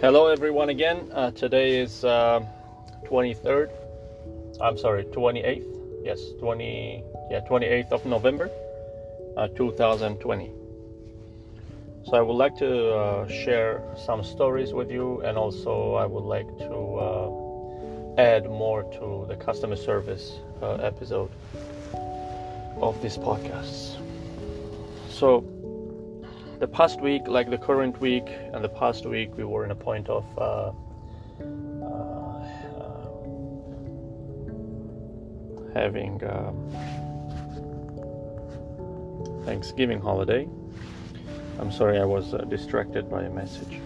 Hello, everyone, again. Uh, today is uh, 23rd. I'm sorry, 28th. Yes, 20. Yeah, 28th of November, uh, 2020. So I would like to uh, share some stories with you, and also I would like to uh, add more to the customer service uh, episode of this podcast. So the past week, like the current week and the past week, we were in a point of uh, uh, having um, Thanksgiving holiday. I'm sorry, I was uh, distracted by a message.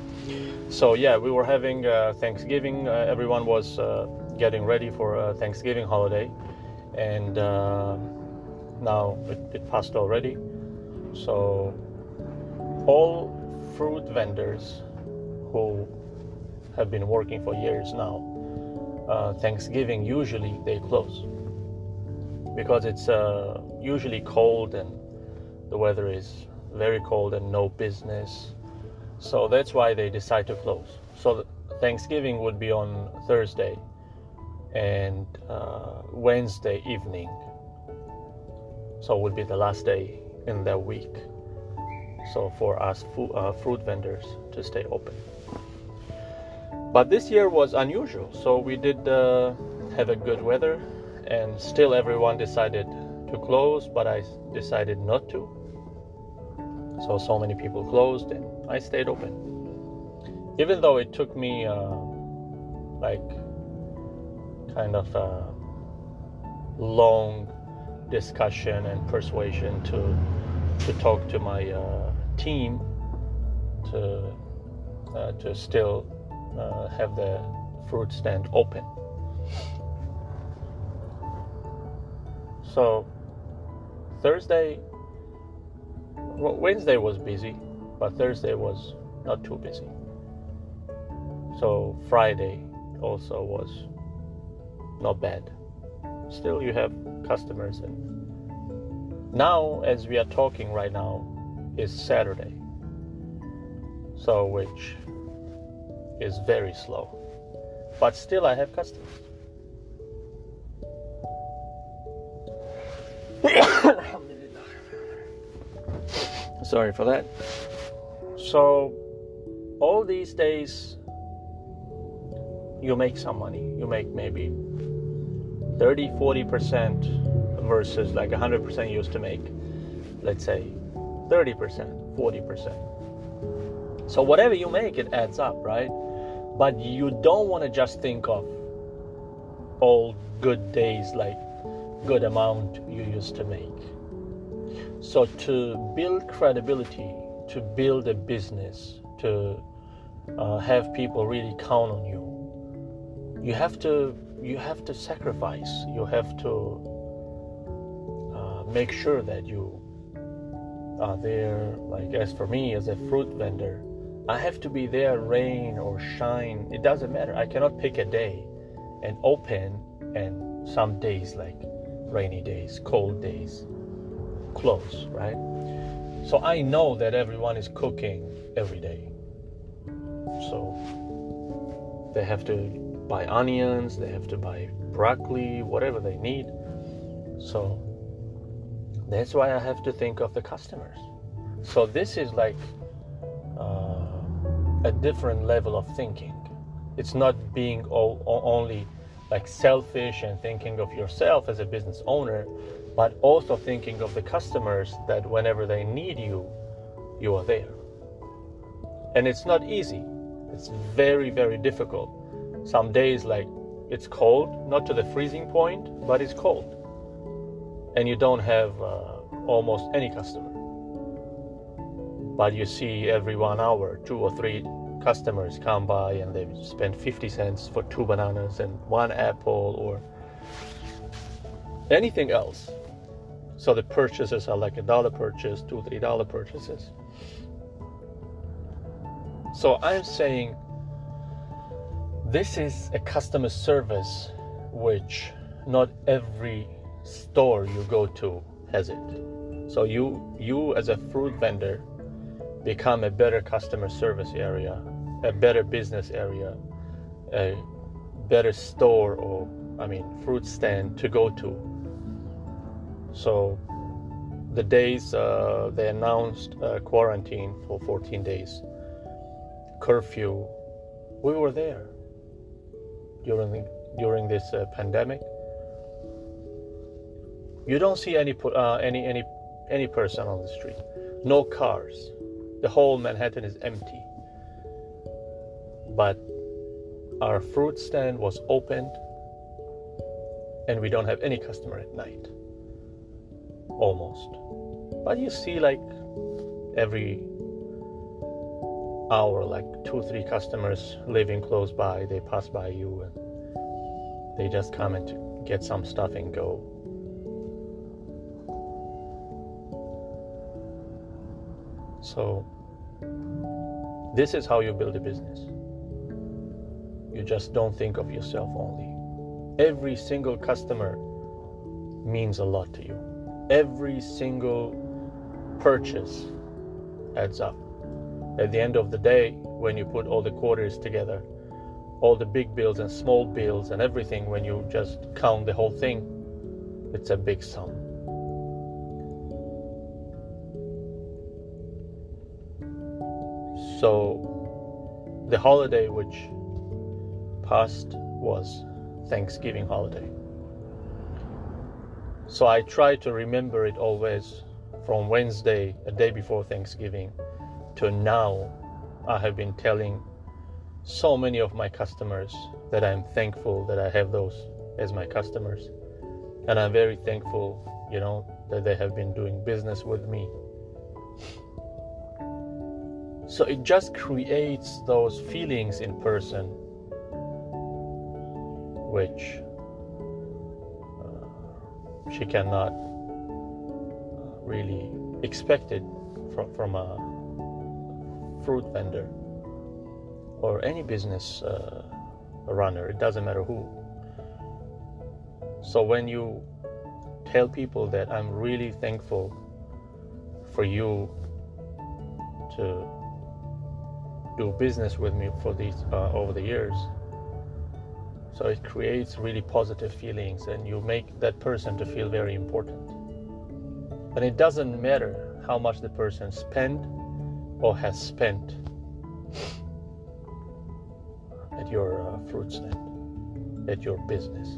So yeah, we were having uh, Thanksgiving. Uh, everyone was uh, getting ready for Thanksgiving holiday, and now it, it passed already. So all fruit vendors who have been working for years now, uh, Thanksgiving usually they close because it's uh, usually cold and the weather is very cold and no business. So that's why they decide to close. So Thanksgiving would be on Thursday and uh, Wednesday evening. So it would be the last day in that week so for us uh, fruit vendors to stay open. But this year was unusual, so we did uh, have a good weather, and still everyone decided to close, but I decided not to. So so many people closed, and I stayed open, even though it took me uh, like kind of a long discussion and persuasion to to talk to my uh, team to uh, to still uh, have the fruit stand open. So Thursday, well, Wednesday was busy, but Thursday was not too busy. So Friday also was not bad. Still, you have customers, and now as we are talking right now, is Saturday, so which is very slow. But still, I have customers. Sorry for that. So, all these days, you make some money. You make maybe 30 40% versus like 100% you used to make, let's say 30%, 40%. So whatever you make, it adds up, right? But you don't want to just think of all good days like good amount you used to make. So to build credibility, to build a business, to uh, have people really count on you, you have to you have to sacrifice. You have to uh, make sure that you there. Like as for me as a fruit vendor, I have to be there rain or shine. It doesn't matter. I cannot pick a day and open and some days like rainy days, cold days, close, right? So I know that everyone is cooking every day. So they have to buy onions, they have to buy broccoli, whatever they need. So that's why I have to think of the customers. So this is like uh, a different level of thinking. It's not being all, only like selfish and thinking of yourself as a business owner, but also thinking of the customers that whenever they need you, you are there. And it's not easy. It's very, very difficult. Some days, like it's cold, not to the freezing point, but it's cold and you don't have uh, almost any customer. But you see every one hour, two or three customers come by and they spend 50 cents for two bananas and one apple or anything else. So the purchases are like a dollar purchase, two, three dollar purchases. So I'm saying this is a customer service which not every store you go to has it. So you you as a fruit vendor, become a better customer service area, a better business area, a better store or, I mean, fruit stand to go to. So the days uh, they announced uh, quarantine for 14 days, curfew, we were there during the, during this uh, pandemic. You don't see any uh, any any any person on the street, no cars. The whole Manhattan is empty. But our fruit stand was opened, and we don't have any customer at night. Almost. But you see, like every hour, like two, three customers living close by, they pass by you and they just come and get some stuff and go. So, this is how you build a business. You just don't think of yourself only. Every single customer means a lot to you. Every single purchase adds up. At the end of the day, when you put all the quarters together, all the big bills and small bills and everything, when you just count the whole thing, it's a big sum. So, the holiday which passed was Thanksgiving holiday. So I try to remember it always from Wednesday, a day before Thanksgiving, to now. I have been telling so many of my customers that I'm thankful that I have those as my customers. And I'm very thankful, you know, that they have been doing business with me. So it just creates those feelings in person, which uh, she cannot uh, really expect it from, from a fruit vendor or any business uh, runner. It doesn't matter who. So when you tell people that I'm really thankful for you to do business with me for these uh, over the years. So it creates really positive feelings, and you make that person to feel very important. And it doesn't matter how much the person spent or has spent at your uh, fruit stand, at your business.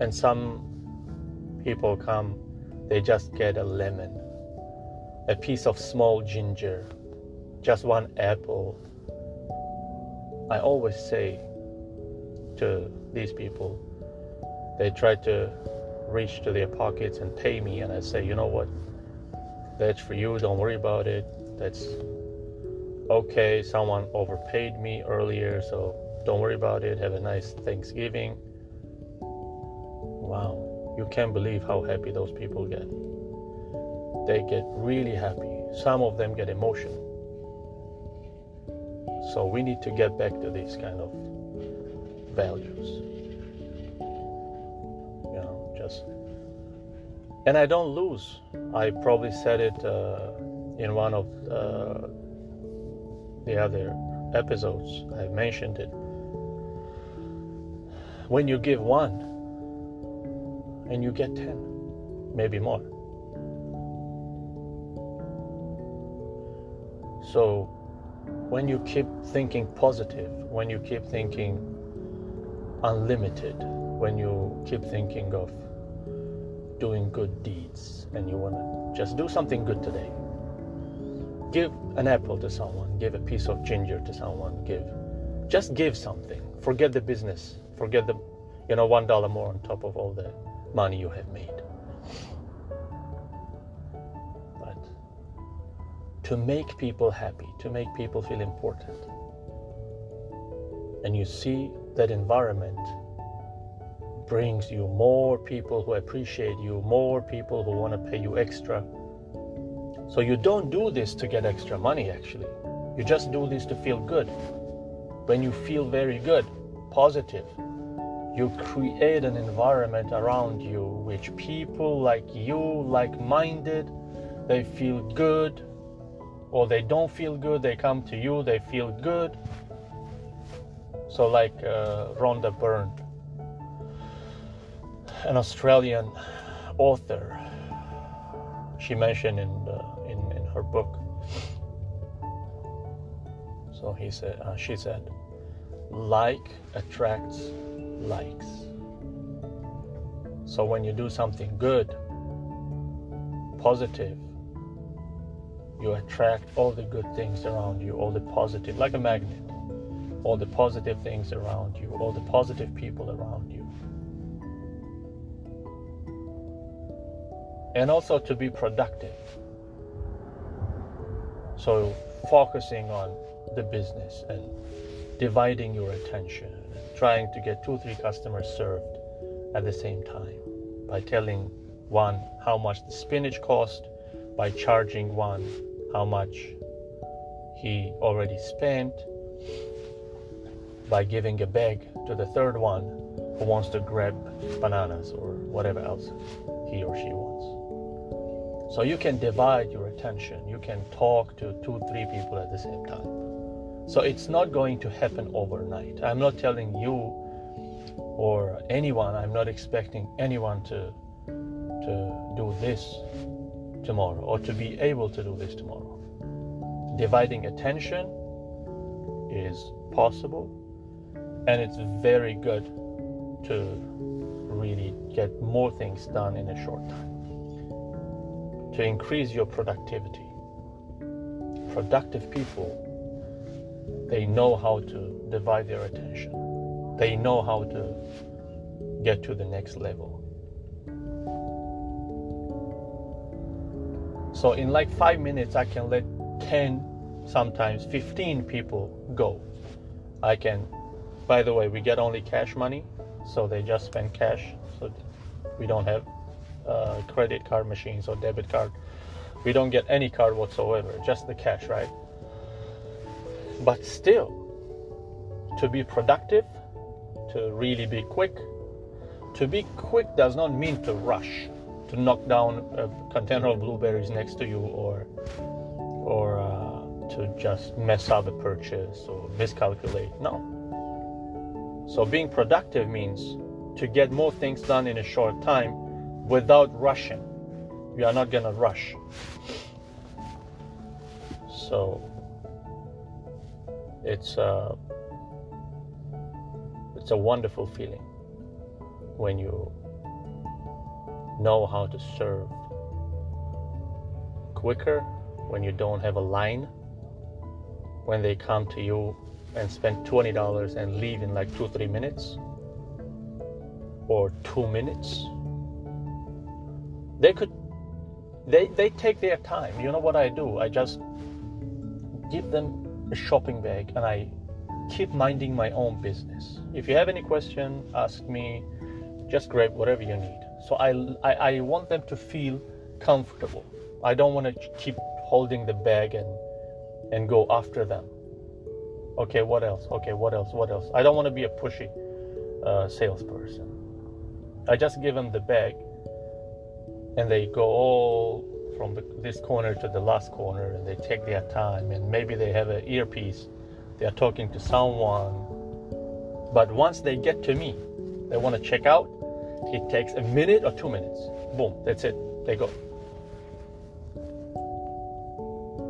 And some people come, they just get a lemon, a piece of small ginger, just one apple. I always say to these people, they try to reach to their pockets and pay me, and I say, you know what? That's for you, don't worry about it. That's okay. Someone overpaid me earlier, so don't worry about it. Have a nice Thanksgiving. Wow, you can't believe how happy those people get. They get really happy. Some of them get emotional so we need to get back to these kind of values. You know, just. And I don't lose. I probably said it uh, in one of uh, the other episodes. I mentioned it. When you give one and you get 10, maybe more. So when you keep thinking positive, when you keep thinking unlimited, when you keep thinking of doing good deeds and you want to just do something good today, give an apple to someone, give a piece of ginger to someone, give just give something. Forget the business, forget the you know one dollar more on top of all the money you have made. To make people happy, to make people feel important. And you see that environment brings you more people who appreciate you, more people who want to pay you extra. So you don't do this to get extra money, actually. You just do this to feel good. When you feel very good, positive, you create an environment around you which people like you, like minded, they feel good, or they don't feel good, they come to you, they feel good. So, like uh, Rhonda Byrne, an Australian author, she mentioned in, the, in, in her book. So he said, uh, she said, like attracts likes. So when you do something good, positive, you attract all the good things around you, all the positive, like a magnet, all the positive things around you, all the positive people around you. And also to be productive. So focusing on the business and dividing your attention, and trying to get two, three customers served at the same time by telling one how much the spinach cost, by charging one how much he already spent, by giving a bag to the third one who wants to grab bananas or whatever else he or she wants. So you can divide your attention. You can talk to two, three people at the same time. So it's not going to happen overnight. I'm not telling you or anyone, I'm not expecting anyone to to do this tomorrow or to be able to do this tomorrow. Dividing attention is possible and it's very good to really get more things done in a short time. To increase your productivity. Productive people they know how to divide their attention. They know how to get to the next level. So in like five minutes, I can let 10, sometimes 15 people go. I can, by the way, we get only cash money, so they just spend cash. So we don't have uh, credit card machines or debit card. We don't get any card whatsoever, just the cash, right? But still, to be productive, to really be quick, to be quick does not mean to rush, to knock down a container of blueberries next to you, or or uh, to just mess up a purchase or miscalculate. No. So being productive means to get more things done in a short time without rushing. We are not gonna rush. So it's a uh, it's a wonderful feeling when you know how to serve quicker when you don't have a line when they come to you and spend $20 and leave in like two three minutes or two minutes they could they they take their time you know what i do i just give them a shopping bag and I keep minding my own business. If you have any question, ask me. Just grab whatever you need. So I, I, I want them to feel comfortable. I don't want to keep holding the bag and and go after them. Okay, what else? Okay, what else? What else? I don't want to be a pushy uh, salesperson. I just give them the bag, and they go all from the, this corner to the last corner and they take their time and maybe they have an earpiece they are talking to someone but once they get to me they want to check out it takes a minute or two minutes. Boom that's it. They go.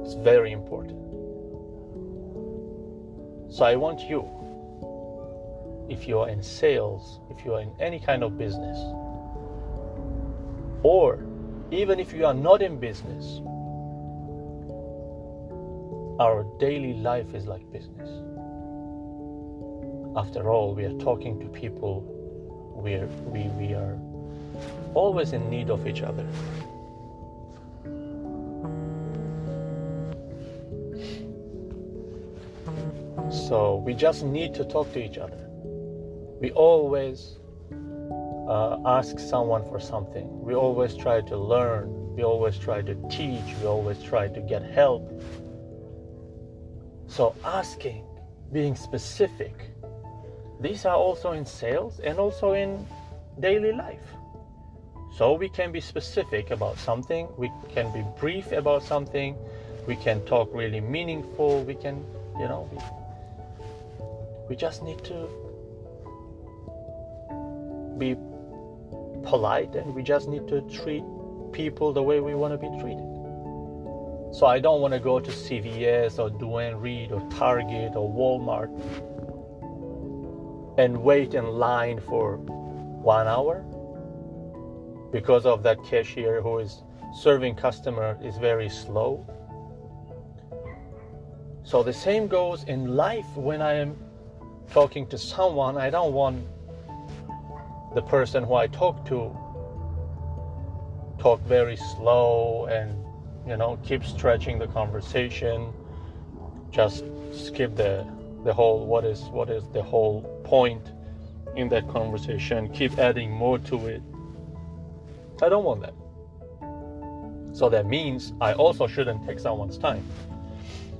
It's very important. So i want you if you are in sales if you are in any kind of business or even if you are not in business, our daily life is like business. After all, we are talking to people, we are, we, we are always in need of each other. So we just need to talk to each other. We always uh, ask someone for something. We always try to learn. We always try to teach. We always try to get help. So, asking, being specific, these are also in sales and also in daily life. So we can be specific about something, we can be brief about something, we can talk really meaningful, we can, you know, we, we just need to be polite and we just need to treat people the way we want to be treated. So I don't want to go to CVS or Duane Reade or Target or Walmart and wait in line for one hour. Because of that cashier who is serving customer is very slow. So the same goes in life when I am talking to someone, I don't want the person who I talk to talk very slow and you know keep stretching the conversation. Just skip the the whole what is what is the whole point in that conversation? Keep adding more to it. I don't want that. So that means i also shouldn't take someone's time.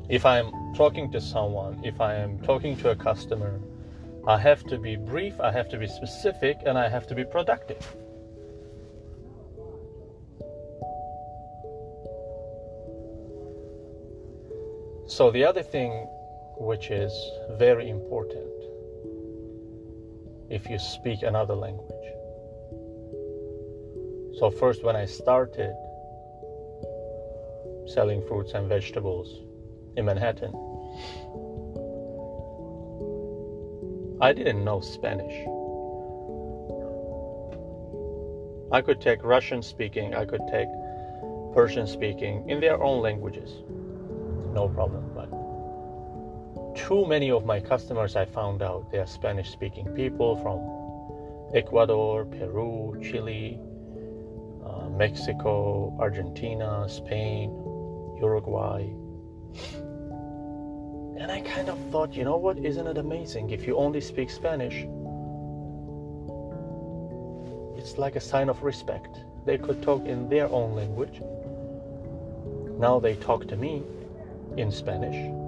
If i'm talking to someone if i am talking to a customer i have to be brief i have to be specific and i have to be productive. So, the other thing which is very important if you speak another language. So, first, when I started selling fruits and vegetables in Manhattan, I didn't know Spanish. I could take Russian speaking, I could take Persian speaking in their own languages no problem. Too many of my customers, I found out they are Spanish speaking people from Ecuador, Peru, Chile, uh, Mexico, Argentina, Spain, Uruguay. And I kind of thought, you know what, isn't it amazing if you only speak Spanish? It's like a sign of respect. They could talk in their own language. Now they talk to me in Spanish.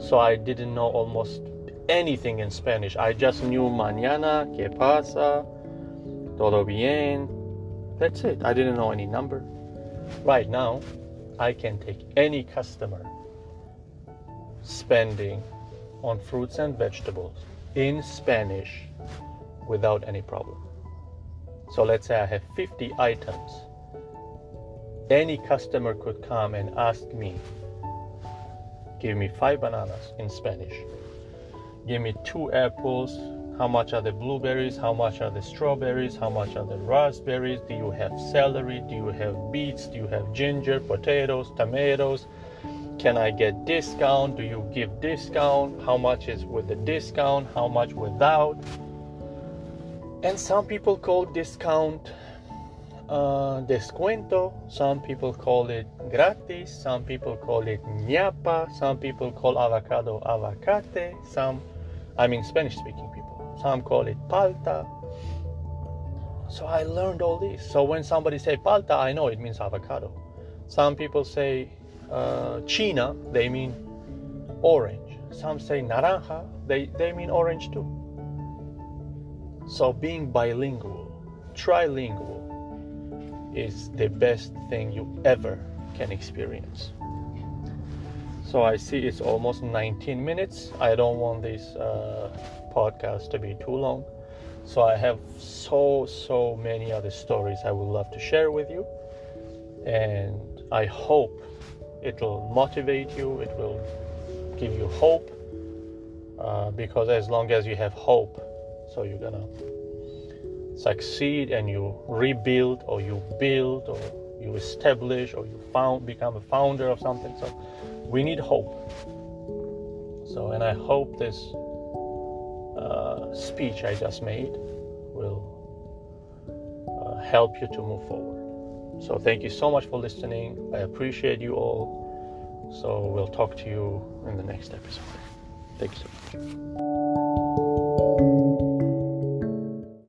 So I didn't know almost anything in Spanish. I just knew mañana, que pasa, todo bien. That's it. I didn't know any number. Right now, I can take any customer spending on fruits and vegetables in Spanish without any problem. So let's say I have 50 items. Any customer could come and ask me Give me five bananas in Spanish. Give me two apples. How much are the blueberries? How much are the strawberries? How much are the raspberries? Do you have celery? Do you have beets? Do you have ginger, potatoes, tomatoes? Can I get discount? Do you give discount? How much is with the discount? How much without? And some people call discount uh, descuento. Some people call it gratis. Some people call it ñapa. Some people call avocado aguacate. Some, I mean Spanish speaking people. Some call it palta. So I learned all this. So when somebody say palta, I know it means avocado. Some people say uh, china, they mean orange. Some say naranja, they, they mean orange too. So being bilingual, trilingual, is the best thing you ever can experience. So I see it's almost 19 minutes. I don't want this uh, podcast to be too long. So I have so, so many other stories I would love to share with you. And I hope it will motivate you, it will give you hope. Uh, because as long as you have hope, so you're gonna succeed and you rebuild or you build or you establish or you found become a founder of something. So we need hope. So and i hope this uh, speech i just made will uh, help you to move forward. So thank you so much for listening. I appreciate you all. So we'll talk to you in the next episode. Thank you so much